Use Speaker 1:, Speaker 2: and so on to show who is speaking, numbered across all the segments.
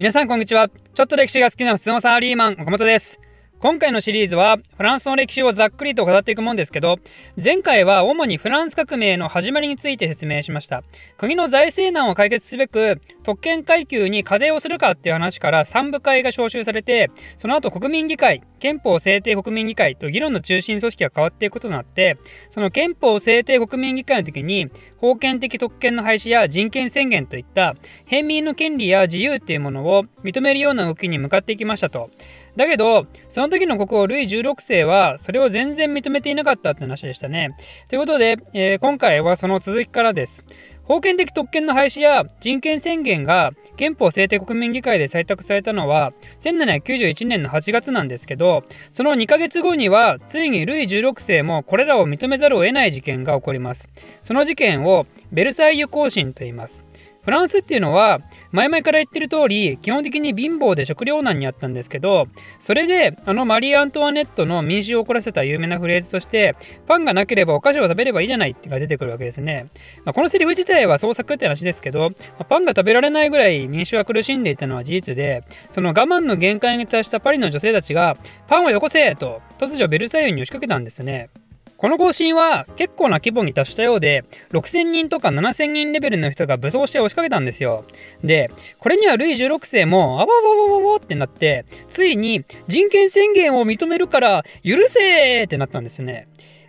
Speaker 1: 皆さんこんにちは。ちょっと歴史が好きな普通のサラリーマン、岡本です。今回のシリーズはフランスの歴史をざっくりと語っていくもんですけど前回は主にフランス革命の始まりについて説明しました。国の財政難を解決すべく特権階級に課税をするかっていう話から三部会が招集されてその後国民議会憲法制定国民議会と議論の中心組織が変わっていくことになってその憲法制定国民議会の時に封建的特権の廃止や人権宣言といった平民の権利や自由っていうものを認めるような動きに向かっていきましたと。だけど、その時の国王ルイ16世はそれを全然認めていなかったって話でしたね。ということで、えー、今回はその続きからです。封建的特権の廃止や人権宣言が憲法制定国民議会で採択されたのは1791年の8月なんですけどその2ヶ月後にはついにルイ16世もこれらを認めざるを得ない事件が起こりますその事件をベルサイユ行進と言いますフランスっていうのは前々から言ってる通り基本的に貧乏で食糧難にあったんですけどそれであのマリー・アントワネットの民衆を怒らせた有名なフレーズとしてパンがなければお菓子を食べればいいじゃないってが出てくるわけですね、まあ、このセリフ自体は創作って話ですけど、まあ、パンが食べられないぐらい民衆は苦しんでいたのは事実でその我慢の限界に達したパリの女性たちがパンをよこせと突如ベルサイユに押しかけたんですね。この更新は結構な規模に達したようで、6000人とか7000人レベルの人が武装して押しかけたんですよ。で、これにはルイ16世も、あわわわわわってなって、ついに人権宣言を認めるから許せーってなったんですね。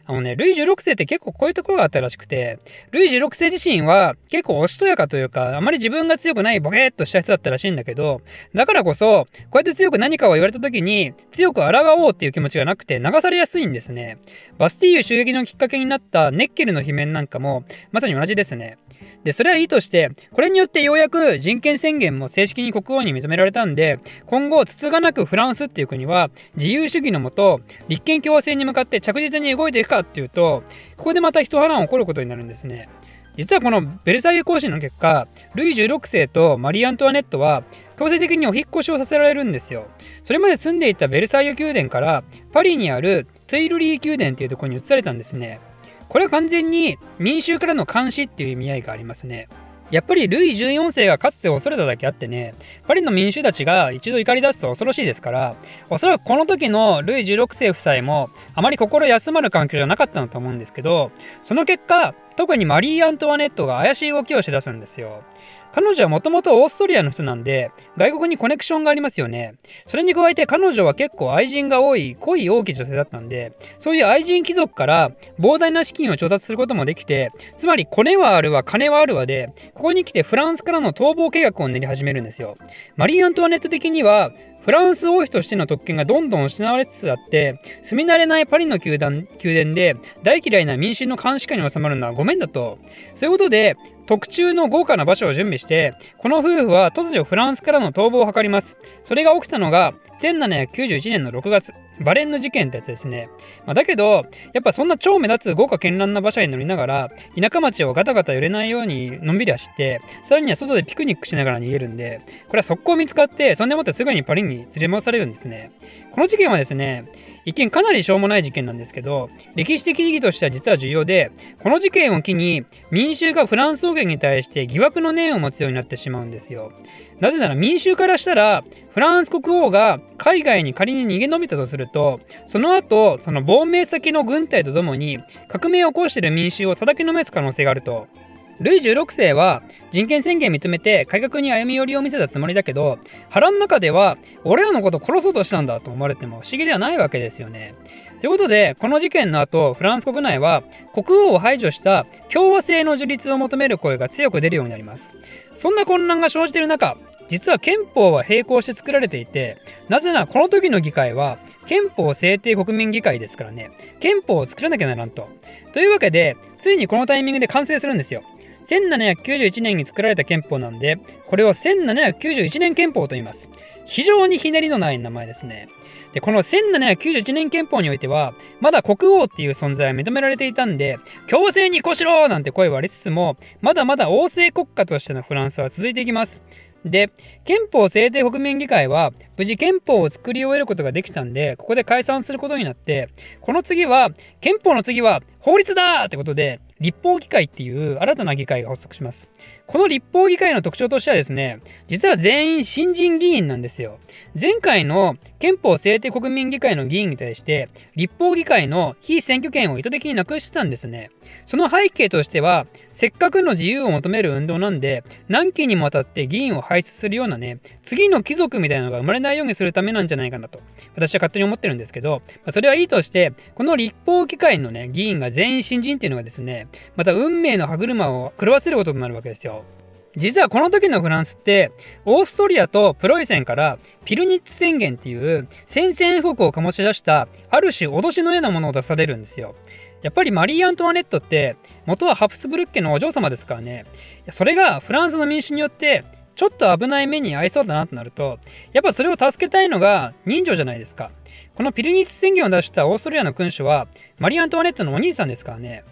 Speaker 1: あのね、ルイ16世って結構こういうところがあったらしくて、ルイ16世自身は結構おしとやかというか、あまり自分が強くないボケーっとした人だったらしいんだけど、だからこそ、こうやって強く何かを言われた時に、強く抗おうっていう気持ちがなくて流されやすいんですね。バスティーユ襲撃のきっかけになったネッケルの悲鳴なんかも、まさに同じですね。で、それはいいとして、これによってようやく人権宣言も正式に国王に認められたんで、今後、つつがなくフランスっていう国は、自由主義のもと、立憲共和制に向かって着実に動いていくかっていうと、ここでまた一波乱起こることになるんですね。実はこのベルサイユ行進の結果、ルイ16世とマリー・アントワネットは強制的にお引越しをさせられるんですよ。それまで住んでいたベルサイユ宮殿からパリにあるトゥイルリー宮殿っていうところに移されたんですね。これは完全に民衆からの監視っていう意味合いがありますね。やっぱりルイ14世がかつて恐れただけあってね、パリの民衆たちが一度怒り出すと恐ろしいですから、おそらくこの時のルイ16世夫妻もあまり心休まる環境じゃなかったんだと思うんですけど、その結果、特にマリー・アントワネットが怪しい動きをしだすんですよ。彼女はもともとオーストリアの人なんで、外国にコネクションがありますよね。それに加えて彼女は結構愛人が多い、濃い大きい女性だったんで、そういう愛人貴族から膨大な資金を調達することもできて、つまりコネはあるわ、金はあるわで、ここに来てフランスからの逃亡計画を練り始めるんですよ。マリー・アントワネット的には、フランス王妃としての特権がどんどん失われつつあって、住み慣れないパリの宮殿宮殿で大嫌いな民衆の監視下に収まるのはごめんだと。そういうことで、特注の豪華な場所を準備して、この夫婦は突如フランスからの逃亡を図ります。それが起きたのが1791年の6月、バレンヌ事件ってやつですね。まあ、だけど、やっぱそんな超目立つ豪華絢爛な馬車に乗りながら、田舎町をガタガタ揺れないようにのんびり走って、さらには外でピクニックしながら逃げるんで、これは速攻見つかって、そんでもってすぐにパリに連れ回されるんですね。この事件はですね、一見かなりしょうもない事件なんですけど、歴史的意義としては実は重要で、この事件を機に民衆がフランス草原に対して疑惑の念を持つようになってしまうんですよ。なぜなら民衆からしたら、フランス国王が海外に仮に逃げ延びたとすると、その後、その亡命先の軍隊とともに革命を起こしている民衆を叩きのめす可能性があると。ルイ16世は人権宣言認めて改革に歩み寄りを見せたつもりだけど腹の中では俺らのこと殺そうとしたんだと思われても不思議ではないわけですよね。ということでこの事件の後フランス国内は国王を排除した共和制の樹立を求める声が強く出るようになります。そんな混乱が生じている中実は憲法は並行して作られていてなぜならこの時の議会は憲法制定国民議会ですからね憲法を作らなきゃならんと。というわけでついにこのタイミングで完成するんですよ。1791年に作られた憲法なんで、これを1791年憲法と言います。非常にひねりのない名前ですね。で、この1791年憲法においては、まだ国王っていう存在は認められていたんで、強制にこしろなんて声はありつつも、まだまだ王政国家としてのフランスは続いていきます。で、憲法制定国民議会は無事憲法を作り終えることができたんで、ここで解散することになって、この次は、憲法の次は法律だってことで、立法議会っていう新たな議会が発足します。この立法議会の特徴としてはですね、実は全員新人議員なんですよ。前回の憲法制定国民議会の議員に対して、立法議会の非選挙権を意図的になくしてたんですね。その背景としては、せっかくの自由を求める運動なんで、何期にもわたって議員を輩出するようなね、次の貴族みたいなのが生まれないようにするためなんじゃないかなと、私は勝手に思ってるんですけど、まあ、それはいいとして、この立法議会のね、議員が全員新人っていうのがですね、また運命の歯車を狂わせることになるわけですよ。実はこの時のフランスってオーストリアとプロイセンからピルニッツ宣言っていう宣戦布告を醸し出したある種脅しのようなものを出されるんですよ。やっぱりマリー・アントワネットって元はハプスブルッケのお嬢様ですからね。それがフランスの民主によってちょっと危ない目に遭いそうだなとなるとやっぱそれを助けたいのが人情じゃないですか。このピルニッツ宣言を出したオーストリアの君主はマリー・アントワネットのお兄さんですからね。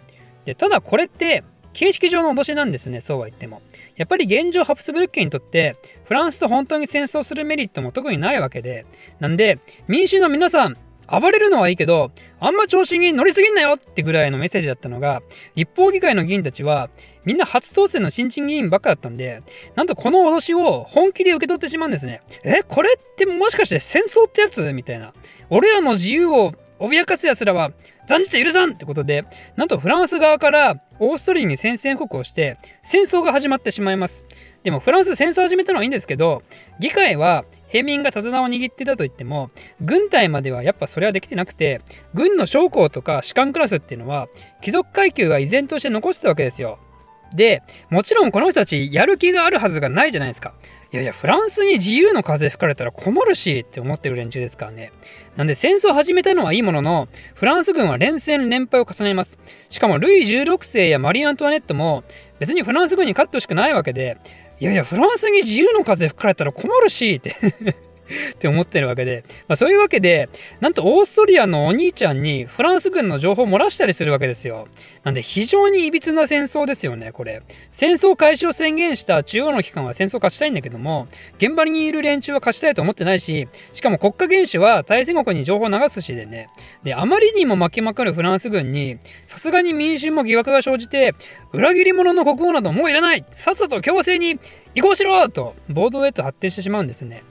Speaker 1: でただこれって形式上の脅しなんですねそうは言ってもやっぱり現状ハプスブルッケにとってフランスと本当に戦争するメリットも特にないわけでなんで民衆の皆さん暴れるのはいいけど、あんま調子に乗りすぎんなよってぐらいのメッセージだったのが、立法議会の議員たちは、みんな初当選の新人議員ばっかだったんで、なんとこの脅しを本気で受け取ってしまうんですね。え、これってもしかして戦争ってやつ？みたいな。俺らの自由を脅かす奴らは残日許さんってことで、なんとフランス側からオーストリアに宣戦布告をして、戦争が始まってしまいます。でもフランス戦争始めたのはいいんですけど、議会は平民が手綱を握ってたと言っても軍隊まではやっぱそれはできてなくて軍の将校とか士官クラスっていうのは貴族階級が依然として残してたわけですよ。でもちろんこの人たちやる気があるはずがないじゃないですか。いやいやフランスに自由の風吹かれたら困るしって思ってる連中ですからね。なんで戦争を始めたのはいいもののフランス軍は連戦連敗を重ねます。しかもルイ16世やマリー・アントワネットも別にフランス軍に勝ってほしくないわけでいやいや、フランスに自由の風吹かれたら困るし、ってって思ってるわけで、まあ、そういうわけで、なんとオーストリアのお兄ちゃんにフランス軍の情報を漏らしたりするわけですよ。なんで非常に歪な戦争ですよね、これ。戦争開始を宣言した中央の機関は戦争勝ちたいんだけども、現場にいる連中は勝ちたいと思ってないし、しかも国家元首は対戦国に情報を流すしでね。で、あまりにも巻きまくるフランス軍に、さすがに民衆も疑惑が生じて、裏切り者の国王などもういらないさっさと強制に移行しろと暴動へと発展してしまうんですね。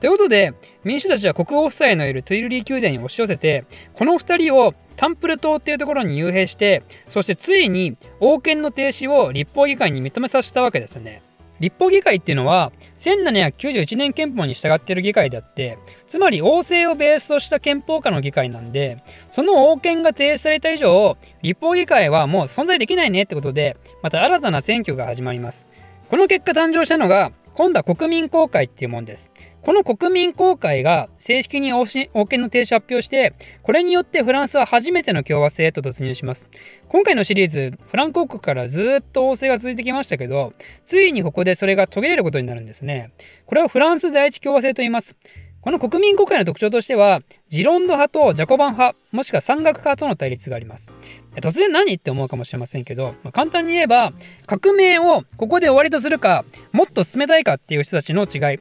Speaker 1: ということで、民主たちは国王夫妻のいるトゥイルリー宮殿に押し寄せて、この2人をタンプル島っていうところに幽閉して、そしてついに王権の停止を立法議会に認めさせたわけですね。立法議会っていうのは1791年憲法に従っている議会であってつまり王政をベースとした憲法下の議会なんでその王権が停止された以上立法議会はもう存在できないねってことでまた新たな選挙が始まりますこの結果誕生したのが今度は国民公開っていうもんです。この国民公開が正式に王権の停止発表して、これによってフランスは初めての共和制へと突入します。今回のシリーズ、フランク王国からずっと王政が続いてきましたけど、ついにここでそれが途切れることになるんですね。これをフランス第一共和制と言います。この国民国会の特徴としては、ジロンド派とジャコバン派、もしくは山岳派との対立があります。突然何って思うかもしれませんけど、まあ、簡単に言えば、革命をここで終わりとするか、もっと進めたいかっていう人たちの違い。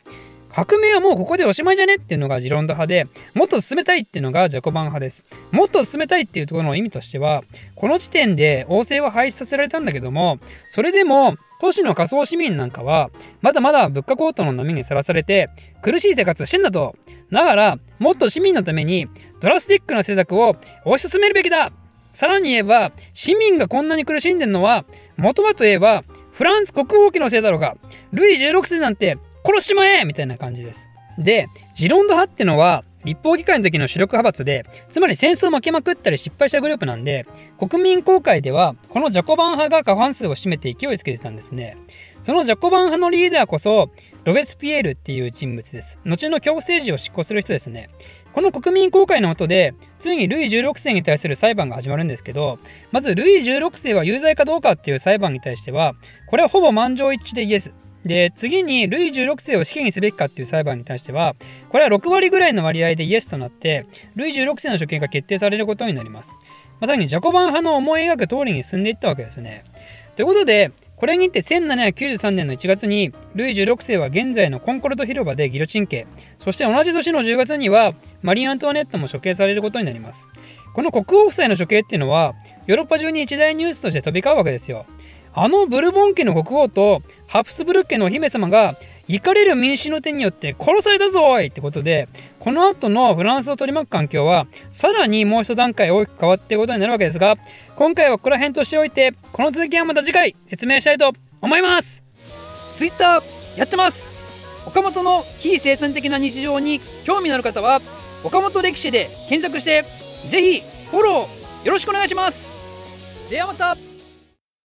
Speaker 1: 革命はもうここでおしまいじゃねっていうのがジロンド派で、もっと進めたいっていうのがジャコバン派です。もっと進めたいっていうところの意味としては、この時点で王政は廃止させられたんだけども、それでも都市の仮想市民なんかは、まだまだ物価高騰の波にさらされて、苦しい生活してんだと。だから、もっと市民のためにドラスティックな政策を推し進めるべきださらに言えば、市民がこんなに苦しんでるのは、元はといえば、フランス国王家のせいだろうが、ルイ16世なんて殺しまえみたいな感じです。で、ジロンド派ってのは、立法議会の時の主力派閥で、つまり戦争を負けまくったり失敗したグループなんで、国民公会では、このジャコバン派が過半数を占めて勢いつけてたんですね。そのジャコバン派のリーダーこそ、ロベスピエールっていう人物です。後の強政治を執行する人ですね。この国民公会の下で、ついにルイ16世に対する裁判が始まるんですけど、まずルイ16世は有罪かどうかっていう裁判に対しては、これはほぼ満場一致でイエス。で、次に、ルイ16世を死刑にすべきかっていう裁判に対しては、これは6割ぐらいの割合でイエスとなって、ルイ16世の処刑が決定されることになります。まさにジャコバン派の思い描く通りに進んでいったわけですね。ということで、これにて1793年の1月に、ルイ16世は現在のコンコルド広場でギロチン刑、そして同じ年の10月には、マリー・アントワネットも処刑されることになります。この国王夫妻の処刑っていうのは、ヨーロッパ中に一大ニュースとして飛び交うわけですよ。あのブルボン家の国王とハプスブルク家のお姫様が怒れる民衆の手によって殺されたぞいってことでこの後のフランスを取り巻く環境はさらにもう一段階大きく変わっていくことになるわけですが今回はここら辺としておいてこの続きはまた次回説明したいと思います。Twitter やってます。岡本の非生産的な日常に興味のある方は岡本歴史で検索してぜひフォローよろしくお願いします。ではまた。